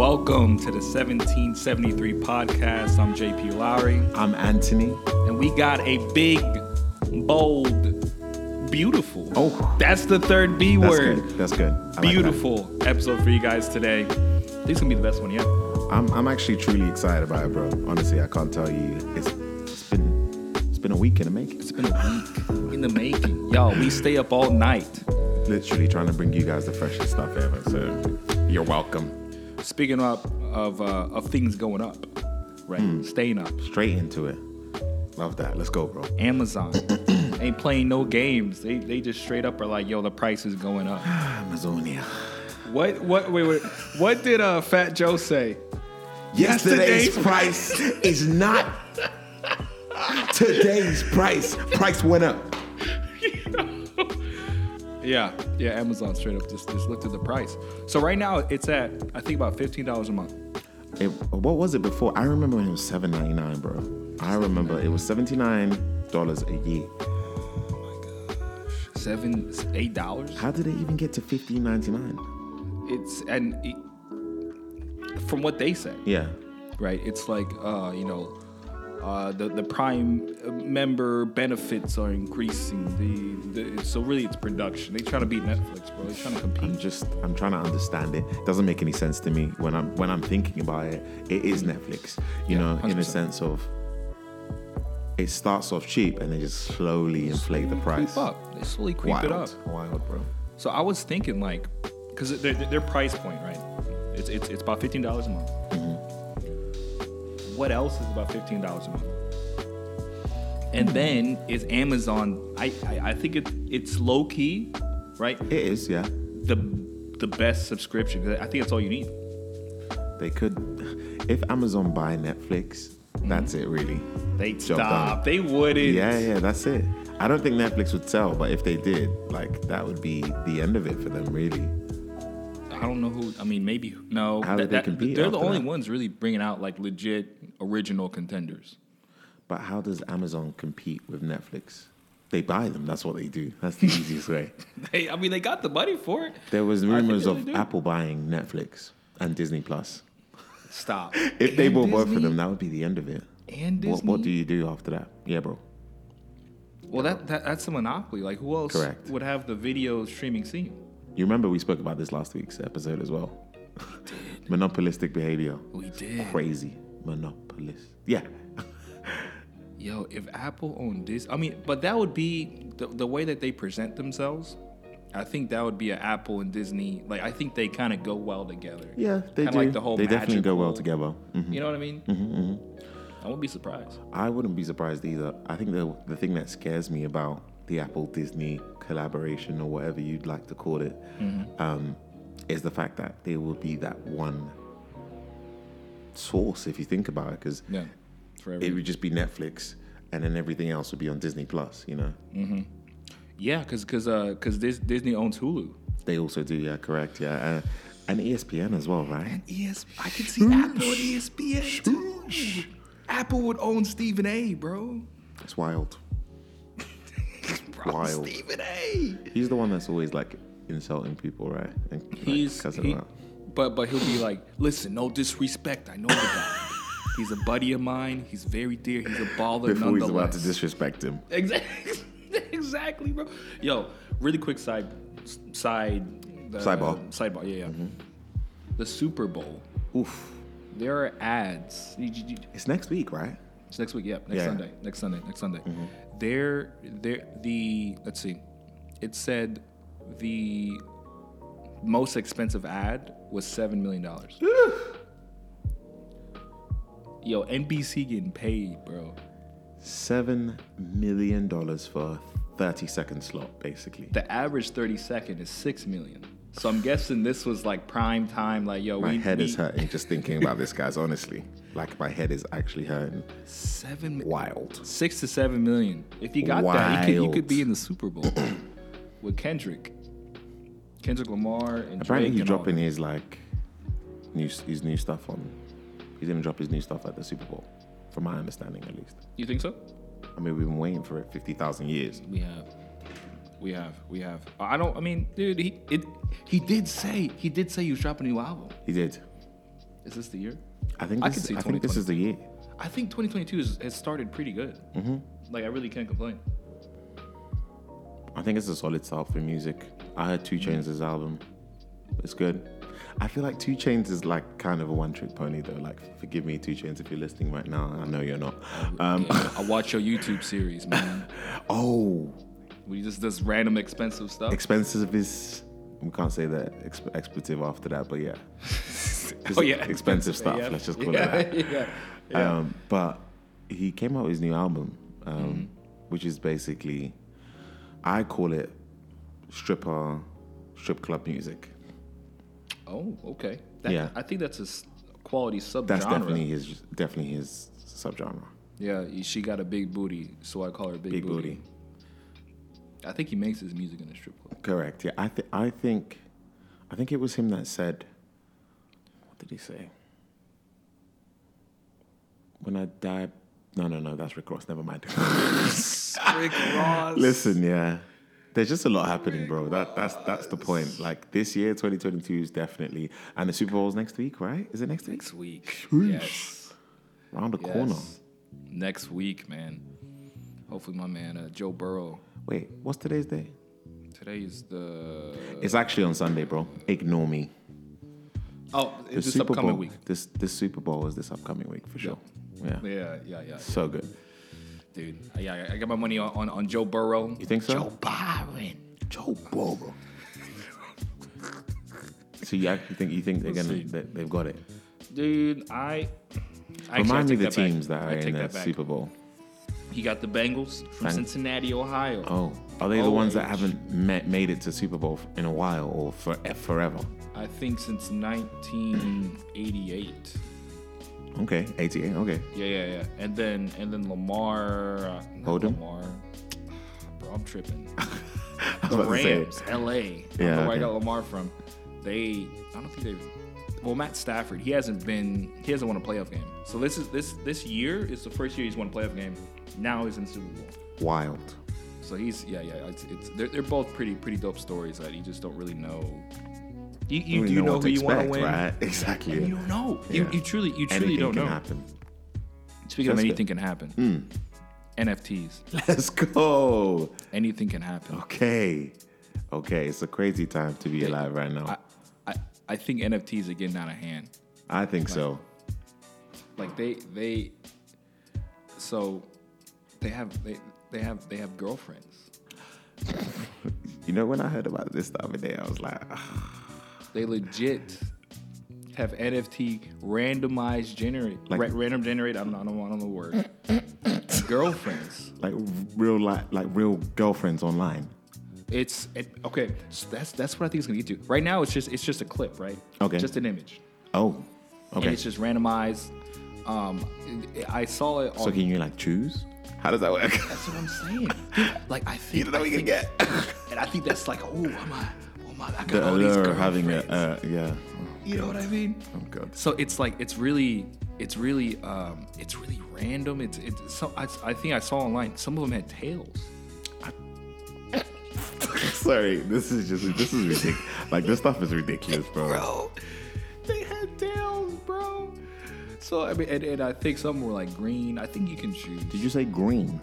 Welcome to the 1773 podcast. I'm JP Lowry, I'm Anthony. and we got a big, bold, beautiful. Oh. that's the third B That's word. good. That's good. I like that. Beautiful episode for you guys today. This is gonna be the best one yet. I'm, I'm actually truly excited about it, bro. Honestly, I can't tell you. It's, it's been it's been a week in the making. It's been a week in the making. Y'all, we stay up all night. Literally trying to bring you guys the freshest stuff ever. So you're welcome. Speaking up of uh, of things going up, right? Hmm. Staying up. Straight into it. Love that. Let's go, bro. Amazon ain't playing no games. They they just straight up are like, yo, the price is going up. Amazonia. What what wait wait what did uh Fat Joe say? Yesterday's Yesterday's price is not today's price. Price went up. Yeah, yeah, Amazon straight up just, just looked at the price. So right now it's at I think about fifteen dollars a month. It, what was it before? I remember when it was seven ninety nine, bro. I remember it was seventy nine dollars a year. Seven eight dollars. How did it even get to fifteen ninety nine? It's and it, from what they say, Yeah. right? It's like uh you know. Uh, the the prime member benefits are increasing. The, the so really it's production. They trying to beat Netflix, bro. They trying to compete. I'm just I'm trying to understand it. it. Doesn't make any sense to me when I'm when I'm thinking about it. It is Netflix, you Yeah, know, in a sense of it starts off cheap and they just slowly inflate the price. creep up. They slowly creep Wild, it up. wild, bro. So I was thinking like, because their, their price point, right? It's it's, it's about fifteen dollars a month. What else is about fifteen dollars a month? And then is Amazon? I I, I think it, it's low key, right? It is, yeah. The the best subscription. 'cause I think that's all you need. They could, if Amazon buy Netflix, mm-hmm. that's it, really. They Job stop. They wouldn't. Yeah, yeah, that's it. I don't think Netflix would sell, but if they did, like that would be the end of it for them, really. I don't know who. I mean, maybe no. How did they compete They're the only that? ones really bringing out like legit original contenders. But how does Amazon compete with Netflix? They buy them. That's what they do. That's the easiest way. They, I mean, they got the money for it. There was rumors of do. Apple buying Netflix and Disney Plus. Stop. If they And bought both of them, that would be the end of it. and Disney. What, what do you do after that? Yeah, bro. Well, that, that that's a monopoly. Like, who else Correct. would have the video streaming scene? You remember we spoke about this last week's episode as well. Did. Monopolistic behavior. We did. Crazy. Monopolist. Yeah. Yo, if Apple owned this, I mean, but that would be the, the way that they present themselves. I think that would be an Apple and Disney. Like, I think they kind of go well together. Yeah, they Kinda do. like the whole they definitely go well together. Mhm. You know what I mean? Mm-hmm, I wouldn't be surprised. I wouldn't be surprised either. I think the the thing that scares me about the Apple Disney collaboration or whatever you'd like to call it um, is the fact that there will be that one source if you think about it, because Yeah, it would just be Netflix and then everything else would be on Disney Plus. You know, yeah, because because uh, cause this, Disney owns Hulu. they also do. Yeah, correct. Yeah, uh, and ESPN as well, right? ES, I can see Apple and ESPN too. Apple would own Stephen A, bro. It's wild. Bro, Wild. Stephen A. He's the one that's always like insulting people, right? And, like, He's cussing he, them but but he'll be like, listen, no disrespect. I know the guy. He's a buddy of mine. He's very dear. He's a baller before he's nonetheless. about to disrespect him. Exactly, exactly, bro. Yo, really quick side, side, uh, Sidebar. sidebar. Yeah, yeah. The Super Bowl. Oof. There are ads. It's next week, right? It's next week. Yeah, next Yeah. Sunday. Next Sunday. Next Sunday. There, there. The let's see. It said the most expensive ad was seven million dollars. Yo, NBC getting paid, bro. Seven million dollars for a thirty second slot, basically. The average thirty second is six million. So I'm guessing this was like prime time. Like, yo, My we head we, is hurting just thinking about this, guys. Honestly, like my head is actually hurting. Seven, Wild. six to seven million. If you got that, you could, you could be in the Super Bowl with Kendrick, Kendrick Lamar, and Apparently, Drake he's and dropping that. his like new his new stuff on. He's gonna drop his new stuff at the Super Bowl, from my understanding at least. You think so? I mean, we've been waiting for it fifty thousand years. We have. We have, we have. I don't. I mean, dude, he it he did say he did say he was dropping a new album. He did. Is this the year? I think I this, could see I think this is the year. I think 2022 is, has started pretty good. Mm-hmm. Like I really can't complain. I think it's a solid start for music. I heard Two Mm-hmm. Chains' album. It's good. I feel like 2 Chainz is like kind of a one trick pony though. Like, forgive me, 2 Chainz, if you're listening right now. I know you're not. Um, Yeah, I watch your YouTube series, man. oh, We just does random expensive stuff. expensive is. We can't say that exp- expletive after that, but yeah. Oh yeah, expensive stuff. Yeah. Let's just call yeah, it that. Yeah, yeah. Um, but he came out with his new album, um, Mm-hmm. which is basically, I call it stripper, strip club music. oh, okay. That, Yeah. I think that's a quality subgenre. That's definitely his, definitely his subgenre. Yeah, she got a big booty, so I call her big, Big booty. booty. I think he makes his music in a strip club. Correct. Yeah, I th- I think, I think it was him that said. What did he say? When I die. No, no, no. That's Rick Ross. Never mind. Rick Ross. Listen, yeah. There's just a lot happening, bro. That that's that's the point. Like this year, 2022 is definitely, and the Super Bowl's next week, right? Is it next week? Next week. Sheesh. Yes. Around the yes. corner. Next week, man. Hopefully, my man uh, Joe Burrow. Wait, what's today's day? Today is the It's actually on Sunday, bro. Ignore me. Oh The this Super upcoming Bowl. week. This this Super Bowl is this upcoming week for sure. Yeah, Yeah, yeah, yeah, so good. dude. Yeah, I got my money on, on, on Joe Burrow. You think so? Joe Burrow. Joe Burrow. so you actually think you think they're gonna they, they've got it? Dude, I. Actually, Remind me the that back. teams that I are in the back. Super Bowl. He got the Bengals from Bang- Cincinnati, Ohio. Oh, are they the ones that haven't met, made it to Super Bowl in a while or for forever? I think since 1988. Okay, 88. Okay, Yeah, yeah, yeah. And then and then Lamar. Uh, Odom? Lamar. Bro, I'm tripping. The about to say Rams, L.A. I Yeah, know where I got Lamar from. They, I don't think they've. Well, Matt Stafford, he hasn't been, he hasn't won a playoff game. So this is this this year is the first year he's won a playoff game. Now he's in the Super Bowl. wild. So he's yeah yeah. It's, it's they're, they're both pretty pretty dope stories that you just don't really know. You, you, do really know, who you want to win, right? Exactly. and you don't know. You, Yeah. you truly you truly Anything don't can know. happen. Speaking of That's anything can happen, mm. NFTs, Let's go. anything can happen. Okay, okay. It's a crazy time to be alive right now. I, I I think NFTs are getting out of hand. I think so. like they they so they have they they have they have girlfriends You know, when I heard about this the other day, I was like, ah, they legit have nft randomized generate Like- ra- random generate i don't know i don't, don't the word girlfriends like real like like real girlfriends online. it's it, okay so that's that's what i think it's gonna get to right now it's just it's just a clip right Okay. just an image Oh, and okay. it's just randomized um i saw it on So can you like choose? How does that work? that's what i'm saying like i think you don't know what you can get. and i think that's like oh I'm oh my i got the all these allure of having a uh, yeah. You know what I mean? Oh god. So it's like it's really, it's really, um, it's really random. It's it's. So I, I think I saw online. Some of them had tails. Sorry, this is just this is ridiculous. like this stuff is ridiculous, bro. Bro, they had tails, bro. So I mean, and, and I think some were like green. I think you can choose Did you say green?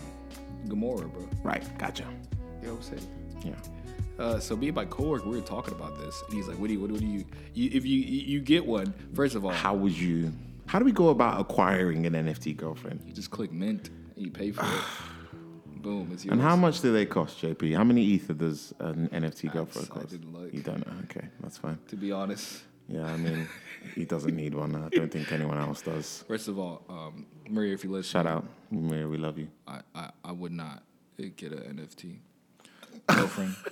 Gamora, bro. Right. Gotcha. You know what I'm saying? Yeah. Uh, so me and my coworker, we were talking about this, and he's like, "What do you? What do you? you if you you get one, first of all, How would you? How do we go about acquiring an NFT girlfriend? you just click mint and you pay for it. Boom, it's yours. And how much do they cost, JP? How many ether does an NFT girlfriend I cost? didn't look. You don't know. Okay, that's fine. To be honest. Yeah, I mean, he doesn't need one. I don't think anyone else does. First of all, um, Maria, if you listen, Shout out, Maria. We love you. I, I, I would not get an NFT girlfriend.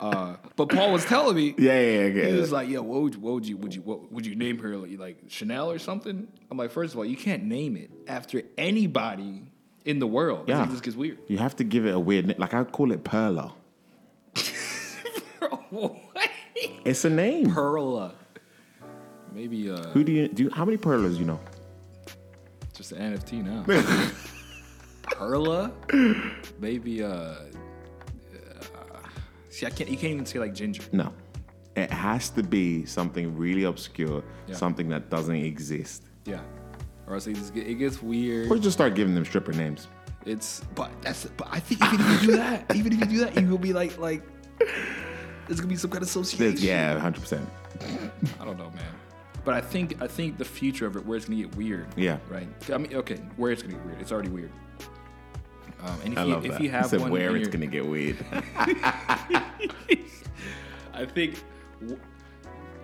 uh, but Paul was telling me, Yeah, yeah, yeah. he was like, "Yeah, what would you, what would you, would you, what would you name her? Like, like Chanel or something?" I'm like, first of all, you can't name it after anybody in the world. Yeah. it just gets weird. You have to give it a weird name. Like I call it Perla. Bro? It's a name. Perla. Maybe uh, Who do you do? You, how many Perlas you know? just an NFT now. Perla. Maybe uh, see, I can't. You can't even say like ginger. No. It has to be something really obscure, Yeah. something that doesn't exist. Yeah. Or else it, just it gets weird. Or just start giving them stripper names. It's but that's but I think even if you do that, even if you do that, you will be like like there's gonna be some kind of association. Yeah, hundred percent. I don't know, man. But I think I think the future of it, where it's gonna get weird. Yeah. Right. I mean, okay, where it's gonna get weird. It's already weird. Um, and if I you love if that. you have said one, where it's gonna get weird. I think.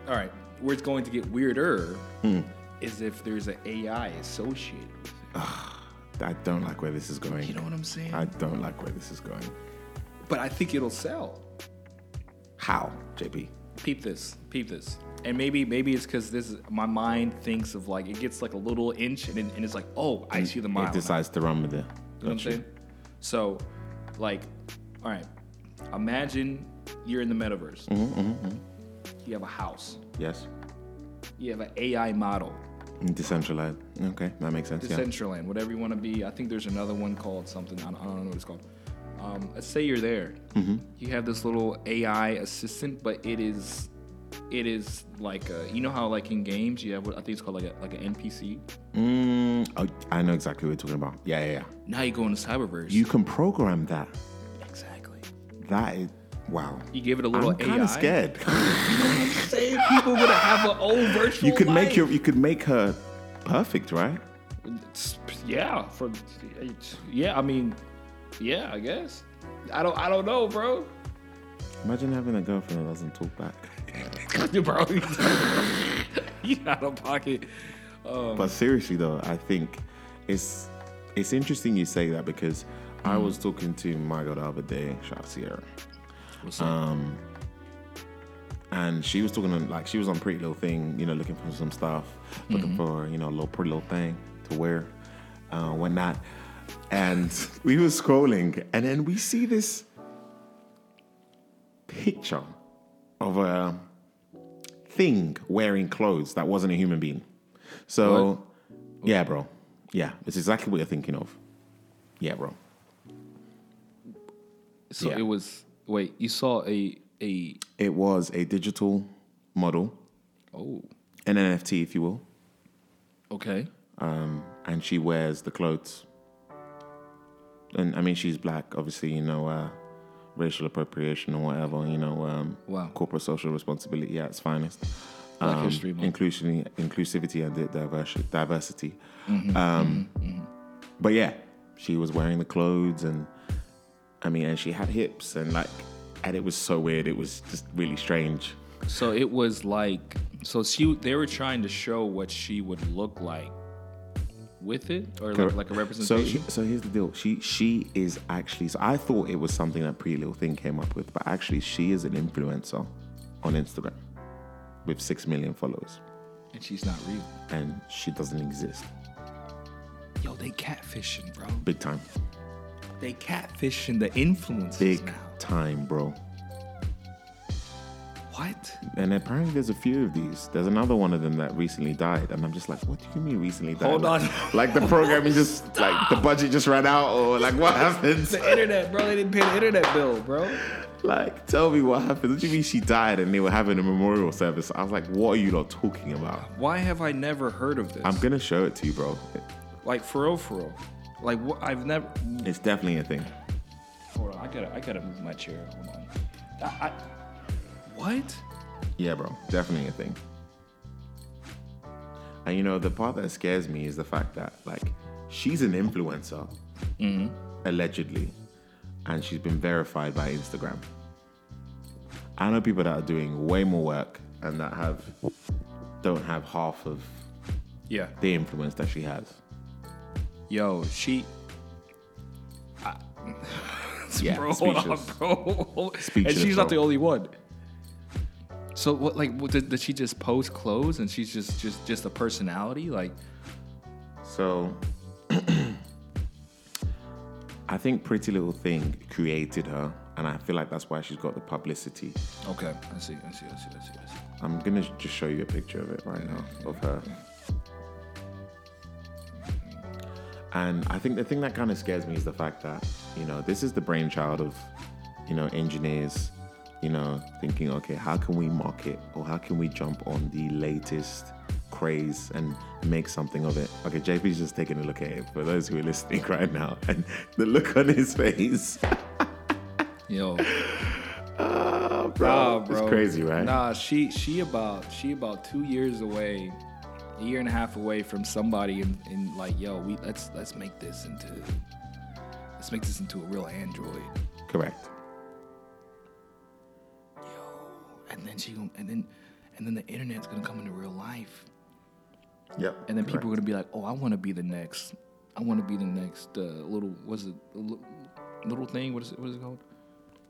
All right, where it's going to get weirder Hmm. is if there's an AI associated with it. I don't like where this is going. You know what I'm saying? I don't like where this is going. but I think it'll sell. How, JP? peep this, peep this. And maybe maybe it's because this is, my mind thinks of like it gets like a little inch and, it, and it's like oh I see the mile. It decides to run with it. You know what I'm saying? So, like, all right, imagine you're in the metaverse. Mm-hmm, You have a house. Yes. You have an AI model, Decentralized. Okay, that makes sense. Yeah. Decentraland, whatever you want to be. I think there's another one called something. I don't, I don't know what it's called. Um, let's say you're there. Mm-hmm. You have this little AI assistant, but it is, it is like a, you know how like in games you have what I think it's called like a like an NPC. Mm, oh, I know exactly what you're talking about. Yeah, yeah, yeah. Now you go into cyberverse. You can program that. exactly. That is wow. You give it a little I'm kind of scared. Saying people would have an old virtual. you could make your you could make her perfect, right? It's- yeah for yeah i mean yeah i guess i don't i don't know bro Imagine having a girlfriend that doesn't talk back. bro you out of pocket um, But seriously though, I think it's it's interesting you say that because Mm. I was talking to my girl the other day, shout out Sierra. what's up? Um, and she was talking on, like she was on Pretty Little Thing, you know, looking for some stuff, looking Mm-hmm. for you know a little pretty little thing to wear, uh, whatnot. And we were scrolling, and then we see this picture of a thing wearing clothes that wasn't a human being. So, yeah, bro, yeah, it's exactly what you're thinking of. Yeah, bro. so yeah. it was wait you saw a a It was a digital model, oh an NFT, if you will. okay um, and she wears the clothes. And I mean, she's black, obviously, you know, uh, racial appropriation or whatever, you know, um, Wow. corporate social responsibility at its finest. Black um, History Month. inclusivity, inclusivity and di- diversi- diversity. Mm-hmm. Um, But yeah, she was wearing the clothes, and I mean, and she had hips, and like, and it was so weird. It was just really strange. so it was like so she they were trying to show what she would look like with it or like, like a So, representation so here's the deal. She she is actually. So I thought it was something that Pretty Little Thing came up with, but actually she is an influencer on Instagram with six million followers, and she's not real and she doesn't exist. yo they catfishing bro Big time, they catfishing the influencers big now time, bro. What And apparently there's a few of these. There's another one of them that recently died, and I'm just like, what do you mean recently died? Hold like, on. like the programming just like the budget just ran out, or like what happened? the internet bro they didn't pay the internet bill bro Like, tell me what happened. What do you mean she died and they were having a memorial service? I was like, what are you not talking about? Why have I never heard of this? I'm gonna show it to you, bro. like for real, for real. Like what? I've never. It's definitely a thing. Hold on, I gotta, I gotta move my chair. Hold on. I, I, what? Yeah, bro, definitely a thing. And you know, the part that scares me is the fact that like she's an influencer, mm-hmm. allegedly, and she's been verified by Instagram. I know people that are doing way more work and that have don't have half of Yeah. the influence that she has. Yo, she. I, Yeah, bro, hold on, speechless. and Speechless, she's not the only one. So what? Like, what, did, did she just post clothes and she's just, just, just a personality? Like, So I think Pretty Little Thing created her, and I feel like that's why she's got the publicity. okay, I see, I see, I see, I see, I see. I'm gonna just show you a picture of it right now of her. And I think the thing that kind of scares me is the fact that, you know, this is the brainchild of, you know, engineers you know, thinking, okay, how can we market or how can we jump on the latest craze and make something of it? Okay, JP's just taking a look at it for those who are listening right now, and the look on his face. Yo, oh, bro, nah, bro, it's crazy, right? Nah, she she about she about two years away, a year and a half away from somebody and, and like, yo, we let's let's make this into let's make this into a real Android. Correct. And then she and then and then the internet's gonna come into real life Yep. and then people are gonna be like oh i want to be the next i want to be the next uh, little what's it little thing what is it what is it called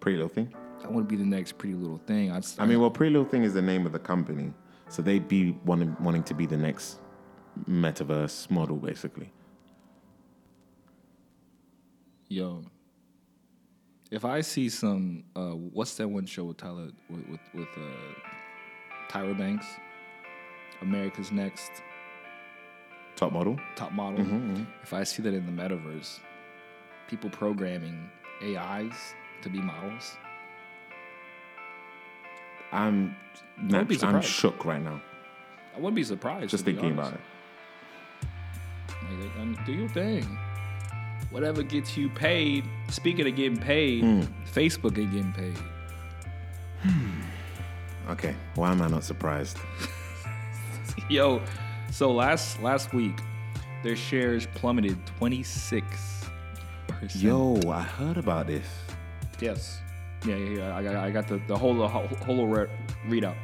Pretty little thing. i want to be the next pretty little thing i, I mean, well, Pretty Little Thing is the name of the company, so they'd be wanting wanting to be the next metaverse model, basically. yo if i see some uh what's that one show with tyler with with, with uh tyra banks america's next Top model. top model if i see that in the metaverse people programming ais to be models I'm be I'm shook right now, I wouldn't be surprised. just thinking about it. Like, do your thing. Whatever gets you paid. Speaking of getting paid, Hmm. Facebook ain't getting paid. Okay, why am I not surprised? Yo, so last last week, their shares plummeted 26 percent. Yo, I heard about this. Yes. Yeah, yeah, yeah. I got, I got the, the whole, the whole, whole readout.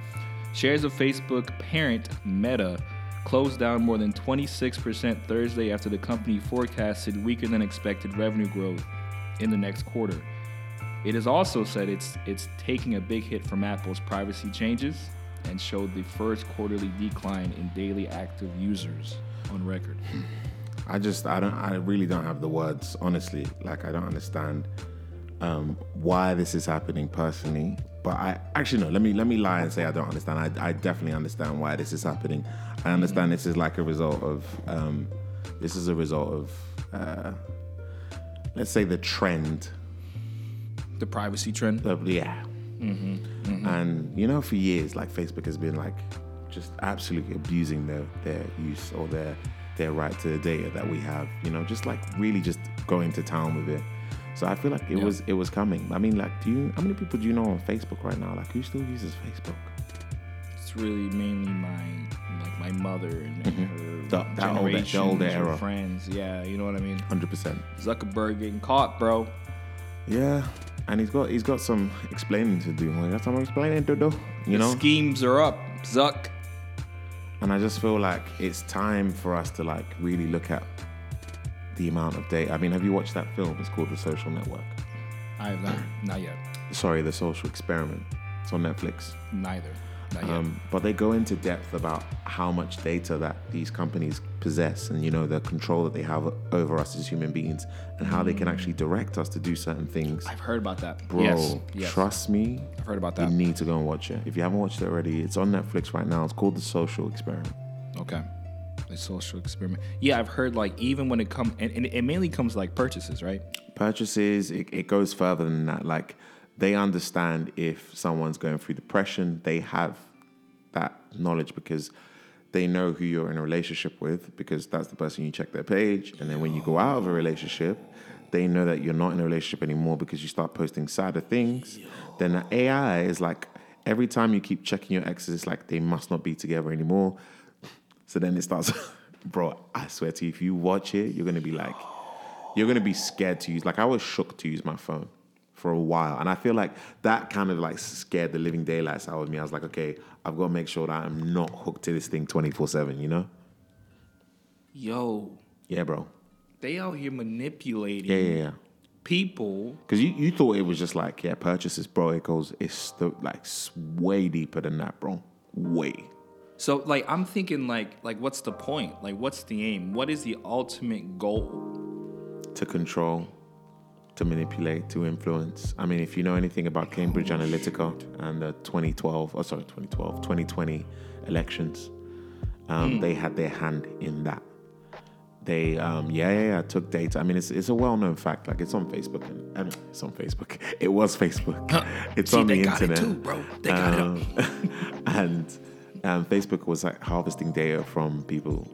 Shares of Facebook parent Meta closed down more than 26% Thursday after the company forecasted weaker than expected revenue growth in the next quarter. It has also said it's it's taking a big hit from Apple's privacy changes and showed the first quarterly decline in daily active users on record. I just I don't I really don't have the words honestly like I don't understand um, why this is happening personally but I actually no let me let me lie and say I don't understand I, I definitely understand why this is happening I understand this is like a result of um, this is a result of uh, let's say the trend. The privacy trend. yeah. And you know for years like Facebook has been like just absolutely abusing their their use or their their right to the data that we have you know just like really just going to town with it. So I feel like it Yeah. was it was coming. I mean like do you how many people do you know on Facebook right now? Like who still uses Facebook It's really mainly my like my mother and, and her Mm-hmm. The- that generations older of era. friends. Yeah, you know what I mean. 100% Zuckerberg getting caught, bro. yeah and he's got he's got some explaining to do like that's I'm explaining to do you The know schemes are up. Zuck. And I just feel like it's time for us to like really look at the amount of data. I mean, have you watched that film? It's called The Social Network. I have not, not yet. Sorry, The Social Experiment. It's on Netflix. Neither. Um, but they go into depth about how much data that these companies possess and you know the control that they have over us as human beings and how they can actually direct us to do certain things. I've heard about that. Bro, yes. yes. trust me, I've heard about that. you need to go and watch it. If you haven't watched it already, it's on Netflix right now. It's called The Social Experiment. Okay. The social experiment. Yeah, I've heard like even when it comes, and, and it mainly comes like purchases, right? purchases it, it goes further than that like they understand if someone's going through depression they have that knowledge because they know who you're in a relationship with because that's the person you check their page. And then when you go out of a relationship they know that you're not in a relationship anymore because you start posting sadder things. Then the ai is like every time you keep checking your exes it's like they must not be together anymore. So then it starts bro i swear to you if you watch it you're gonna be like you're gonna be scared to use. Like I was shook to use my phone for a while, and I feel like that kind of like scared the living daylights out of me. I was like, okay, I've got to make sure that I'm not hooked to this thing twenty four seven. You know? Yo, Yeah, bro. they out here manipulating Yeah, yeah, yeah. people. Because you, you thought it was just like yeah, purchases, bro. It goes it's the, like way deeper than that, bro. Way. So like I'm thinking like like what's the point? Like what's the aim? What is the ultimate goal? to control, to manipulate, to influence. I mean, if you know anything about Cambridge Analytica and the 2012, oh sorry, 2012, 2020 elections, um, they had their hand in that. they um yeah, yeah yeah took data. I mean it's it's a well known fact. Like it's on Facebook and it's on Facebook. It was Facebook. It's See, on they the got it internet. too, bro. They got it. Um, and um, Facebook was like harvesting data from people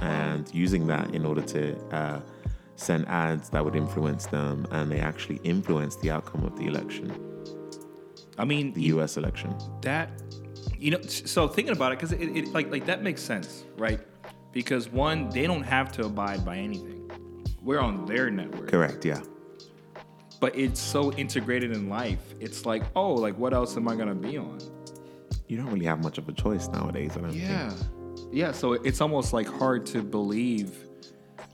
and using that in order to uh, send ads that would influence them, and they actually influenced the outcome of the election, I mean, the U.S. election. that you know so thinking about it because it, it like like that makes sense right because one they don't have to abide by anything we're on their network Correct. Yeah. but it's so integrated in life it's like oh like what else am i gonna be on You don't really have much of a choice nowadays. I don't yeah think. yeah so it's almost like hard to believe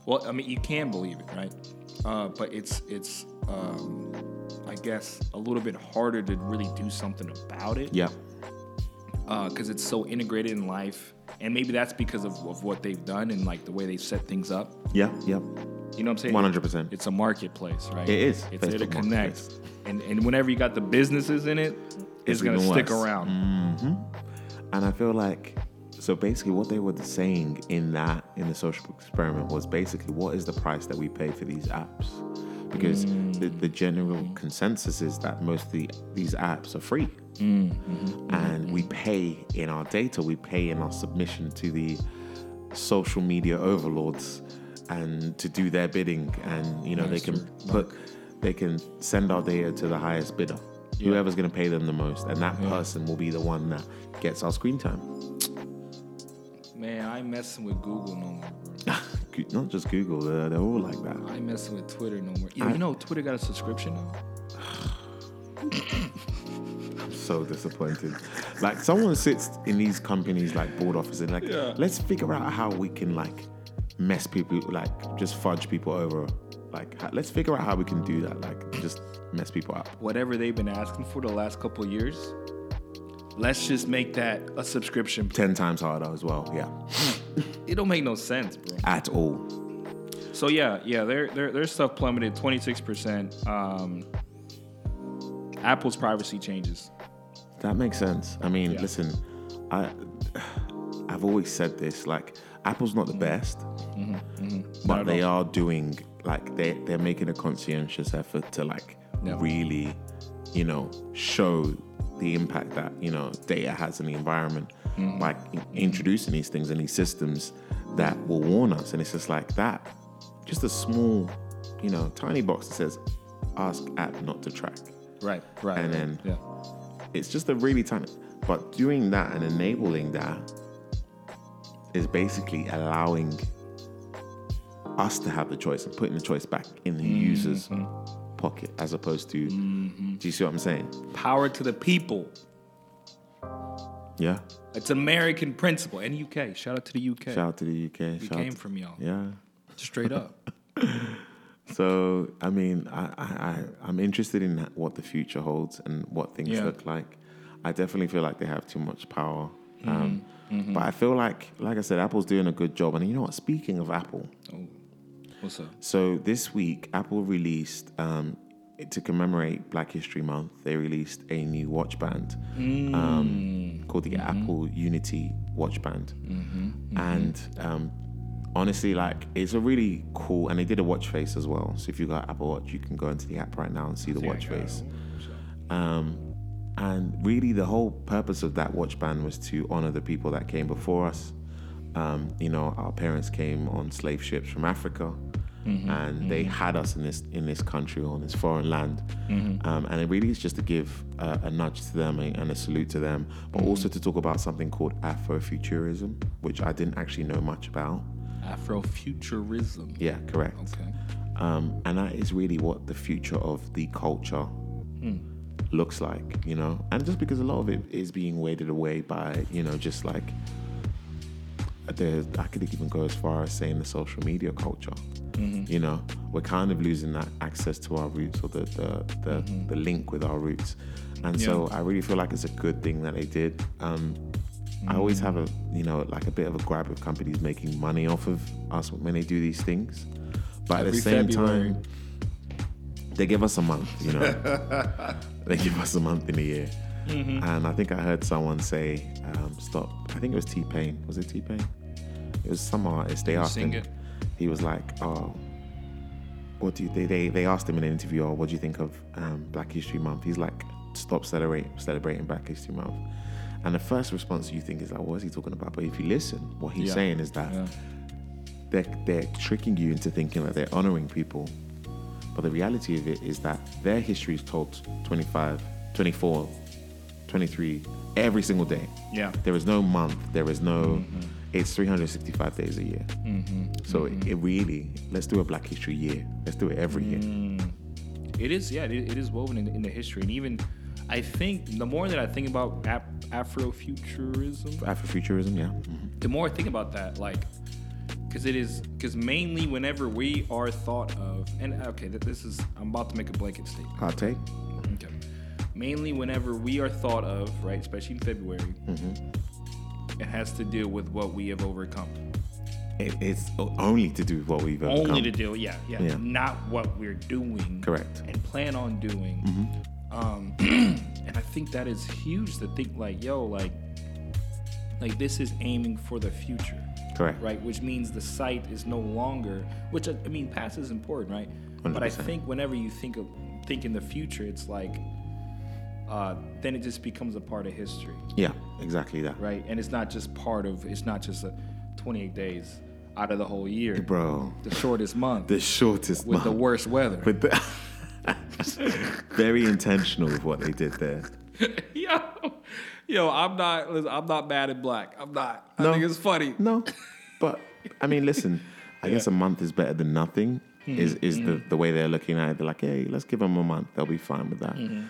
well i mean you can believe it right uh, but it's it's um, i guess a little bit harder to really do something about it Yeah. because it's so integrated in life and maybe that's because of, of what they've done and like the way they set things up Yeah. Yeah. you know what i'm saying 100%. it's a marketplace right It is. it's Facebook connect marketplace. and and whenever you got the businesses in it it's, It's gonna stick worse. around And I feel like so basically what they were saying in that in the social experiment was basically what is the price that we pay for these apps? Because the, the general consensus is that most of the, these apps are free. And we pay in our data, we pay in our submission to the social media overlords and to do their bidding. And you know they can put they can send our data to the highest bidder. Whoever's going to pay them the most. And that person will be the one that gets our screen time man i ain't messing with google no more. Bro not just google they're, they're all like that. I ain't messing with twitter no more. Yeah, you know twitter got a subscription now? So disappointed. Like someone sits in these companies like board office and like Yeah. let's figure out how we can like mess people like just fudge people over. Like ha- let's figure out how we can do that like just mess people up. Whatever they've been asking for the last couple years let's just make that a subscription 10 times harder as well yeah it don't make no sense bro at all So yeah, yeah, their their their stuff plummeted 26%. Um, Apple's privacy changes. That makes sense. I mean, Yeah. listen, I I've always said this. Like, Apple's not the mm-hmm. best, mm-hmm. Mm-hmm. Not but they all. are doing like they they're making a conscientious effort to like really, you know, show the impact that you know data has in the environment Mm-hmm. by introducing these things and these systems that will warn us. And it's just like that, just a small, you know, tiny box that says, "Ask app not to track." Right, right. And then- yeah, It's just a really tiny. But doing that and enabling that is basically allowing us to have the choice and putting the choice back in the user's pocket as opposed to. Do you see what I'm saying? power to the people. Yeah. It's American principle and UK. Shout out to the UK. Shout out to the UK. we shout came to- from y'all. Yeah. Straight up. So I mean, I, I, I I'm interested in what the future holds and what things Yeah. look like. I definitely feel like they have too much power. Um, Mm-hmm. But I feel like, like I said, Apple's doing a good job. And you know what? Speaking of Apple, oh, what's up? so this week Apple released um, to commemorate Black History Month. They released a new watch band um, called the Apple Unity watch band, and um, honestly, like it's a really cool. And they did a watch face as well. So if you got Apple Watch, you can go into the app right now and see the watch face. Um, and really, the whole purpose of that watch band was to honor the people that came before us. Um, you know, our parents came on slave ships from Africa, and they had us in this in this country or on this foreign land. Um, and it really is just to give uh, a nudge to them and, a salute to them, but also to talk about something called Afrofuturism, which I didn't actually know much about. Afrofuturism. Yeah, correct. Okay. Um, and that is really what the future of the culture looks like, you know. And just because a lot of it is being weighted away by, you know, just like the I could even go as far as saying the social media culture. Mm-hmm. You know, we're kind of losing that access to our roots or the the the, mm-hmm. the link with our roots. And so I really feel like it's a good thing that they did. Um, I always mm-hmm. have a you know like a bit of a grab with companies making money off of us when they do these things, but at the same February. time, they give us a month. You know, they give us a month in a year. Mm-hmm. And I think I heard someone say, um, "Stop." I think it was T Pain. Was it T Pain? It was some artist. They asked him. it. he was like, "Oh, what do you?" They they, they asked him in an interview, "Oh, what do you think of um, Black History Month?" He's like, "Stop celebrate celebrating Black History Month." And the first response you think is like, "What is he talking about?" But if you listen, what he's Yeah. saying is that Yeah. they're they're tricking you into thinking that they're honoring people, but the reality of it is that their history is told 25, 24, 23 every single day. Yeah. There is no month. There is no. Mm-hmm. It's 365 days a year. So it really, let's do a Black History year. Let's do it every year. Mm. It is, yeah, it, it is woven in, in the history, and even I think the more that I think about ap- Afrofuturism, Afrofuturism, yeah. Mhm. the more I think about that, like, because it is, because mainly whenever we are thought of, and okay, th- this is, I'm about to make a blanket statement. Hot take. Mainly whenever we are thought of, right, especially in February, it has to deal with what we have overcome. It, it's only to do with what we've overcome. Only to deal, yeah, yeah, Yeah. not what we're doing. Correct. And plan on doing. Mm-hmm. Um, and I think that is huge to think like, yo, like, like this is aiming for the future, Correct. right? Which means the site is no longer, which I I mean, past is important, right? 100%. But I think whenever you think of think in the future, it's like, uh, then it just becomes a part of history, Yeah, exactly that. right? And it's not just part of, it's not just a 28 days out of the whole year, Bro, the shortest month the shortest month. with the worst weather. With the very intentional with what they did there. yo, yo, I'm not. listen, I'm not mad at black. I'm not. I No. think it's funny. No, but I mean, listen. I guess a month is better than nothing. Hmm. Is is the, hmm. the way they're looking at it? They're like, hey, let's give them a month. They'll be fine with that. Hmm.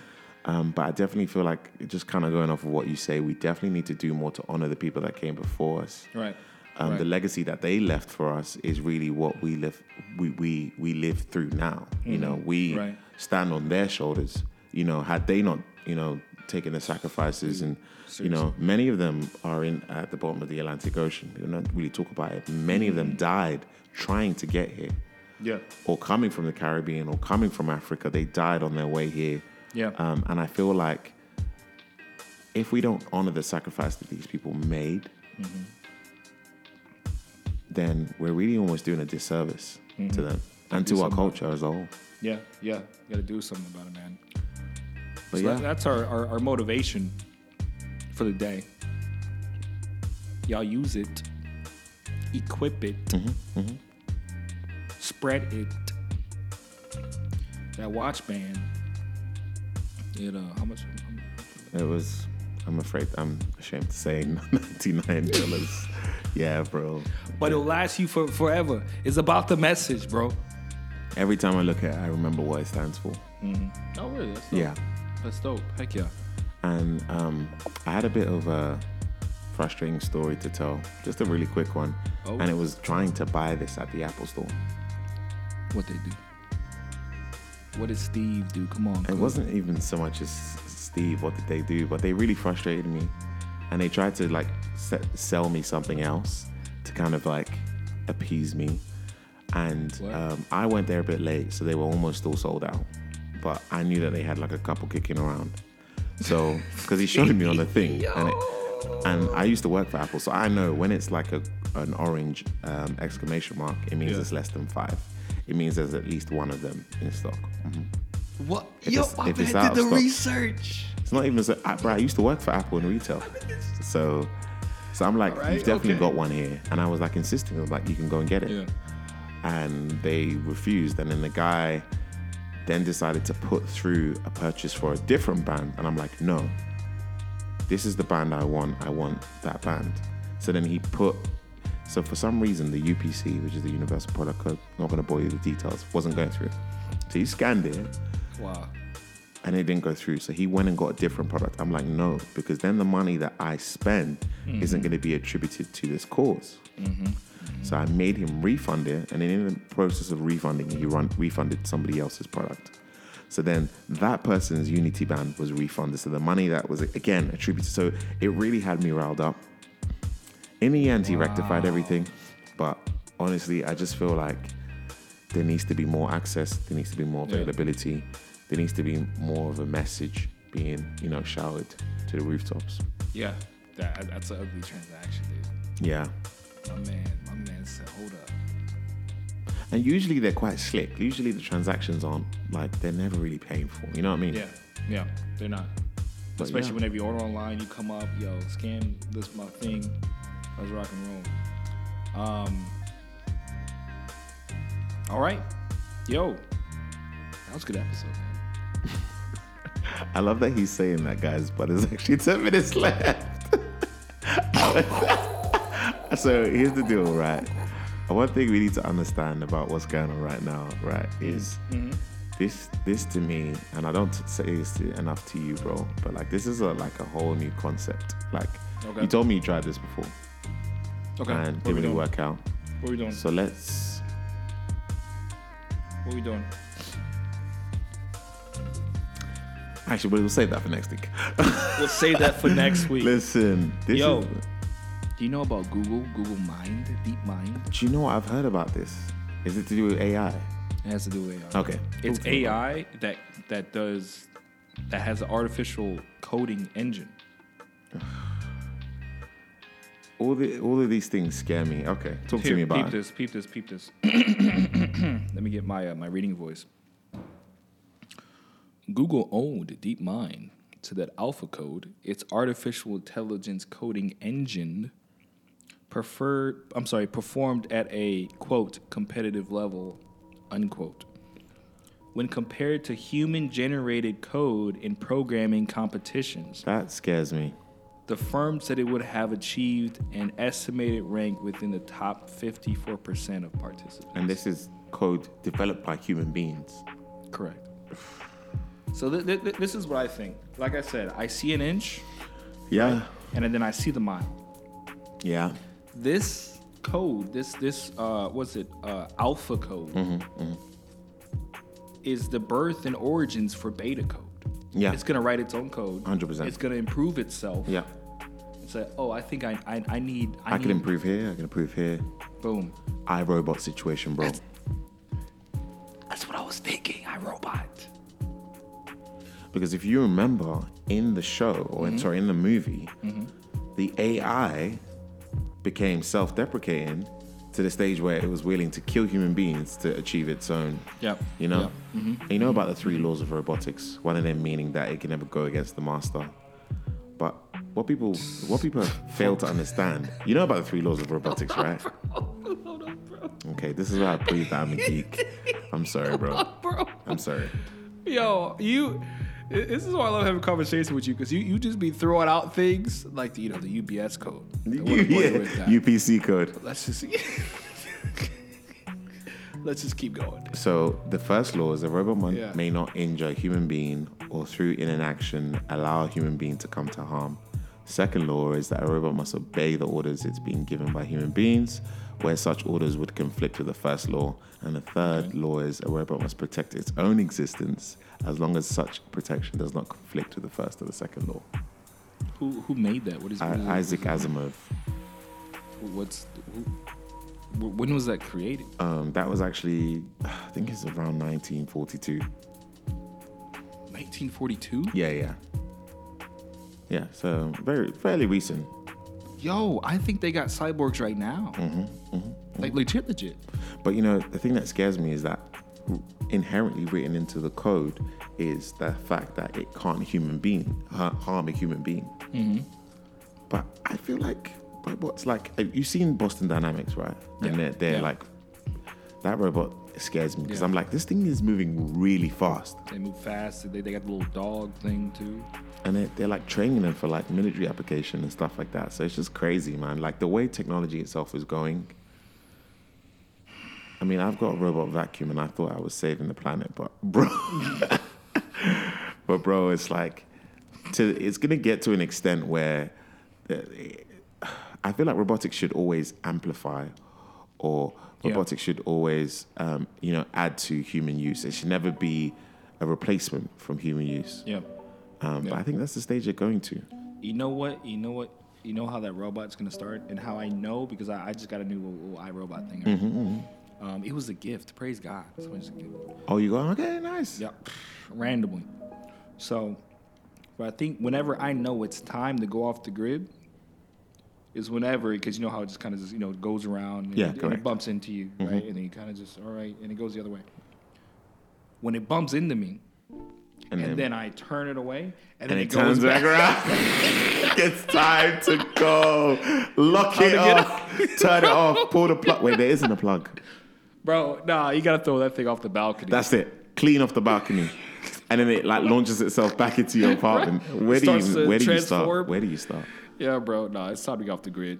Um, but I definitely feel like just kind of going off of what you say, we definitely need to do more to honor the people that came before us. Right. Um, right. The legacy that they left for us is really what we live we we, we live through now. You know, we Right. stand on their shoulders. You know, had they not, you know, taken the sacrifices and you know, many of them are in at the bottom of the Atlantic Ocean. We don't really talk about it. Many of them died trying to get here. yeah. Or coming from the Caribbean or coming from Africa. They died on their way here. Yeah. Um, and I feel like if we don't honor the sacrifice that these people made, then we're really almost doing a disservice to them and to our culture as a whole. yeah. Yeah. Got to do something about it, man. But So yeah, that- that's our, our our motivation for the day. Y'all use it. Equip it. Mm-hmm, Spread it. That watch band. It uh, how much? it was. I'm afraid. I'm ashamed to say, ninety nine dollars. yeah, bro. But it'll last you for forever. It's about the message, bro. Every time I look at it, I remember what it stands for. Oh really? That's dope. Yeah. That's dope. Heck yeah. And um, I had a bit of a frustrating story to tell, just a really quick one. Oh. And it was trying to buy this at the Apple Store. What they do? What did Steve do? Come on. It wasn't even so much as Steve, what did they do? But they really frustrated me. And they tried to like se- sell me something else to kind of like appease me. And um, I went there a bit late, so they were almost all sold out. But I knew that they had like a couple kicking around. So, because he showed me on the thing. And, it, and I used to work for Apple, so I know when it's like a, an orange um, exclamation mark, it means Yeah. it's less than five. It means there's at least one of them in stock. Mhm. What? If Yo, it's- my if it's did the stock. research. It's not even so, I, bro. I used to work for Apple in retail, so so I'm like, Alright, you've definitely okay. got one here, and I was like insisting, I was like, you can go and get it, Yeah. and they refused, and then the guy then decided to put through a purchase for a different band, and I'm like, no, this is the band I want. I want that band. So then he put. So for some reason, the UPC, which is the Universal Product Code, not going to bore you with the details, wasn't going through. So he scanned it, Wow. and it didn't go through. So he went and got a different product. I'm like, no, because then the money that I spend mm-hmm. isn't going to be attributed to this because mm-hmm. mm-hmm. So I made him refund it, and then in the process of refunding, he run, refunded somebody else's product. So then that person's Unity band was refunded. So the money that was again attributed. So it really had me riled up. In the end, he rectified everything, but honestly, I just feel like there needs to be more access. There needs to be more Yeah. availability. There needs to be more of a message being, you know, showered to the rooftops. Yeah. That, that's an ugly transaction, dude. Yeah, My man, my man said, hold up. And usually they're quite slick. Usually the transactions aren't like they're never really painful. You know what I mean? Yeah, yeah, they're not. But Especially yeah. whenever you order online, you come up, yo, scan this my thing. Let's rock and roll. Um. All right, yo, that was a good episode. Man. I love that he's saying that, guys, but there's actually 10 minutes left. so here's the deal, right? One thing we need to understand about what's going on right now, right, is this this to me, and I don't say this to- enough to you, bro, but like this is a like a whole new concept. Like Okay. you told me you tried this before Okay, and what didn't we really doing? work out. What we doing? So let's What we doing? actually we'll save that for next week. We'll save that for next week. Listen, this Yo. is Do you know about Google? Google Mind, Deep Mind. do you know what I've heard about this? Is it to do with AI? It has to do with AI. Okay. It's Talk to me about AI that that does that has an artificial coding engine. All the all of these things scare me. Okay, talk to Here, me peep about it. Peep this, peep this, peep this. Let me get my uh, my reading voice. Google owned DeepMind so that AlphaCode, its artificial intelligence coding engine, preferred I'm sorry, performed at a quote competitive level, unquote. When compared to human generated code in programming competitions. That scares me. The firm said it would have achieved an estimated rank within the top 54% of participants. And this is code developed by human beings. Correct. So th- th- th- this is what I think. Like I said, I see an inch Yeah. and then I see the mile. Yeah. This code, this this uh, what's it? Uh, alpha code, is the birth and origins for beta code. Yeah. It's gonna write its own code. 100%. It's gonna improve itself. Yeah. And say, oh, I think I I, I need I, I need can improve here. I can improve here. boom. iRobot situation, bro. That's what I was thinking. I robot. Because if you remember in the show, or in, mm-hmm. sorry, in the movie, mm-hmm. the AI became self-deprecating to the stage where it was willing to kill human beings to achieve its own. Yep. You know, Yep. Mm-hmm. And you know about the three laws of robotics. One of them meaning that it can never go against the master. But what people what people fail to understand, you know about the three laws of robotics, right? Okay, this is why I prove that I'm a geek. I'm sorry, bro. Bro. I'm sorry. Yo, you. This is why I love having conversation with you because you, you just be throwing out things like the, you know the UBS code. I wanna bore you with that. UPC code. Let's just let's just keep going. So the first law is a robot mon- Yeah. may not injure a human being or through inaction allow a human being to come to harm. Second law is that a robot must obey the orders it's being given by human beings, where such orders would conflict with the first law. And the third law is a robot must protect its own existence as long as such protection does not conflict with the first or the second law. Who who made that? What is, what is Isaac Asimov. What's who, when was that created? Um, that was actually, I think it's around 1942. 1942. Yeah, yeah. Yeah, so very fairly recent. Yo, I think they got cyborgs right now. Mm-hmm, mm-hmm, mm-hmm. Like legit, legit. But you know, the thing that scares me is that inherently written into the code is the fact that it can't human being harm a human being. But I feel like robots, like you've seen Boston Dynamics, right? And Yeah, they're, they're yeah. like that robot scares me because Yeah. I'm like, this thing is moving really fast, They move fast. They, they got the little dog thing too. and they're, they're like training them for like military application and stuff like that. So it's just crazy, man. Like the way technology itself is going. I mean, I've got a robot vacuum, and I thought I was saving the planet, but bro, but bro, it's like, to it's gonna get to an extent where, uh, I feel like robotics should always amplify, or Yeah. robotics should always, um, you know, add to human use. It should never be a replacement from human use. Yeah. Um, But I think that's the stage you're going to. You know what? You know what? You know how that robot's gonna start, and how I know because I, I just got a new little, iRobot thing. Mm-hmm, Um, it was a gift. Praise God. So it's a gift. Oh, you go, okay, nice. Yep. Randomly. So, but I think whenever I know it's time to go off the grid, is whenever because you know how it just kind of just you know goes around and, Yeah, it, and correct. it bumps into you mm-hmm. right and then you kind of just all right and it goes the other way. When it bumps into me And, and, then, I turn it away and, and then it it, goes turns back around. it's time to go. Lock Time it to get off. Turn it off. Pull the plug. Wait, there isn't a plug. Bro, nah, you gotta throw that thing off the balcony. That's it. Clean off the balcony. And then it like launches itself back into your apartment. Where do Starts you where do you start? transform. Where do you start? Yeah, bro. Nah, it's time to get off the grid.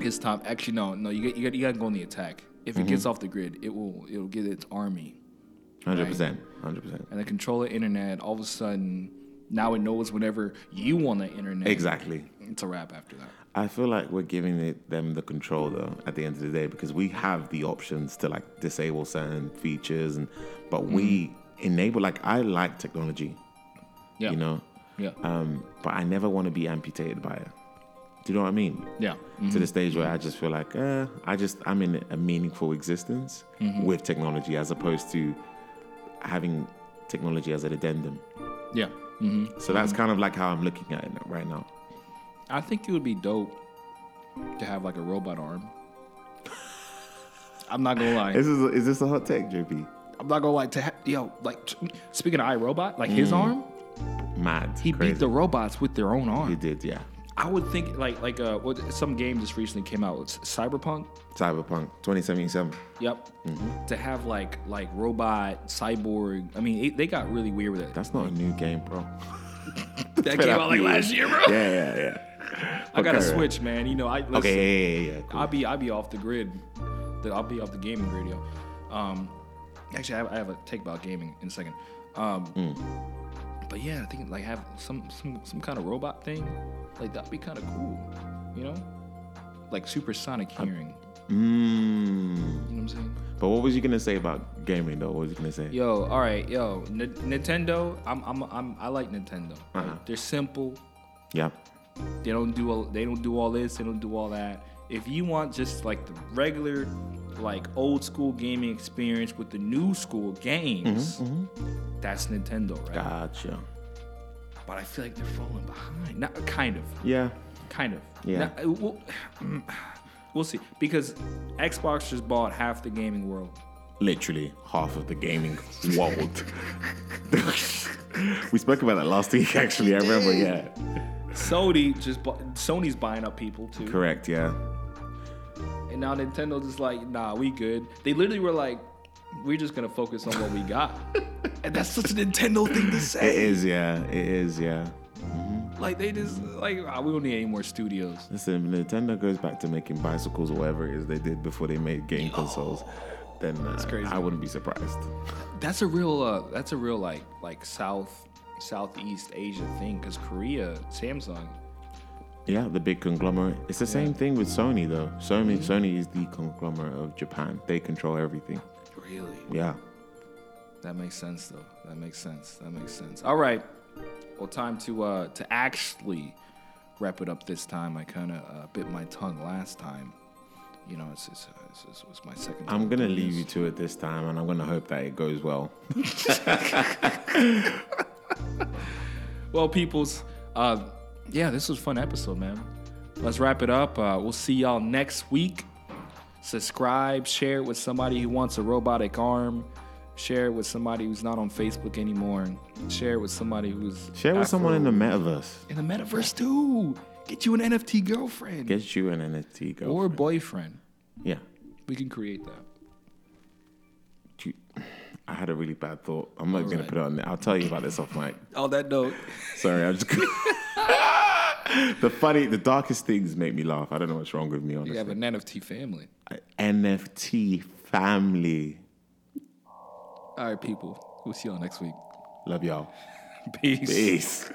It's time. Actually, no, no. You got, you got, you got to go on the attack. If it Mm-hmm. gets off the grid, it will, it'll get its army Hundred percent. Hundred percent. and then control the internet. All of a sudden, now it knows whenever you want the internet. Exactly. It's a wrap after that. I feel like we're giving it, them the control though at the end of the day because we have the options to like disable certain features and but we enable like I like technology, Yeah. you know, Yeah. um, but I never want to be amputated by it. Do you know what I mean? yeah. To the stage where I just feel like, uh, I just I'm in a meaningful existence with technology as opposed to having technology as an addendum. Yeah. hmm So that's kind of like how I'm looking at it right now. I think it would be dope to have like a robot arm. I'm not gonna lie. Is this is this a hot take, JP? I'm not gonna lie. To ha- yo, like t- speaking of iRobot, like his arm, Mad. he Mm. crazy. beat the robots with their own arm. He did, yeah. I would think like like uh, what some game just recently came out. It's Cyberpunk. Cyberpunk 2077. Yep. Mm-hmm. To have like like robot cyborg. I mean, it, they got really weird with it. That's not a new game, bro. That came out like last year, bro. Yeah, yeah, yeah. I got to Okay, switch, man. You know, I listen, Okay, yeah, yeah, yeah. Cool. I'll be I'll be off the grid. I'll be off the gaming grid, yo. Um, actually, I have, I have a take about gaming in a second. Um, Hmm. But yeah, I think like have some some some kind of robot thing, like that'd be kind of cool, you know, like supersonic hearing. Mm. You know what I'm saying? But what was you gonna say about gaming though? What was you gonna say? Yo, all right, yo, N- Nintendo. I'm I'm I'm I like Nintendo. Uh-huh. They're simple. Yeah. They don't do all, they don't do all this. They don't do all that. If you want just like the regular, like old school gaming experience with the new school games, that's Nintendo, right? Gotcha. But I feel like they're falling behind. Not kind of, Yeah. kind of. Yeah. Not- uh, we'll, we'll see because Xbox just bought half the gaming world. Literally half of the gaming world. we spoke about that last week, actually. I remember. Yeah. Sony just bought, Sony's buying up people too. Correct. Yeah. And now Nintendo's just like, nah, we good. They literally were like, we're just gonna focus on what we got. and that's such a Nintendo thing to say. It is, Yeah. It is. Yeah. Like they just like ah, we don't need any more studios. Listen, if Nintendo goes back to making bicycles or whatever it is they did before they made game consoles, then uh, crazy. I wouldn't be surprised. That's a real uh that's a real like like South Southeast Asia thing because Korea, Samsung. Yeah, the big conglomerate. It's the same thing with Sony though. Sony Sony is the conglomerate of Japan. They control everything. Really? Yeah. That makes sense though. That makes sense. That makes sense. All right. Well, time to uh to actually wrap it up this time. I kind of uh, bit my tongue last time. You know, it's it's, uh, it's, it's, it's my second. I'm gonna leave this. you to it this time, and I'm gonna hope that it goes well. Well, peoples, uh, yeah, this was a fun episode, man. Let's wrap it up. Uh, we'll see y'all next week. Subscribe, share it with somebody who wants a robotic arm. Share it with somebody who's not on Facebook anymore. Share it with somebody who's Share with someone in the metaverse. in the metaverse too. Get you an NFT girlfriend Get you an NFT girlfriend or boyfriend. yeah. We can create that. I had a really bad thought. I'm not gonna right. put it on there. I'll tell you about this off mic. On that note, Sorry, I'm just. the funny, the darkest things make me laugh. I don't know what's wrong with me. Honestly, you have an NFT family. NFT family. All right, people. We'll see y'all next week. Love y'all. Peace. Peace.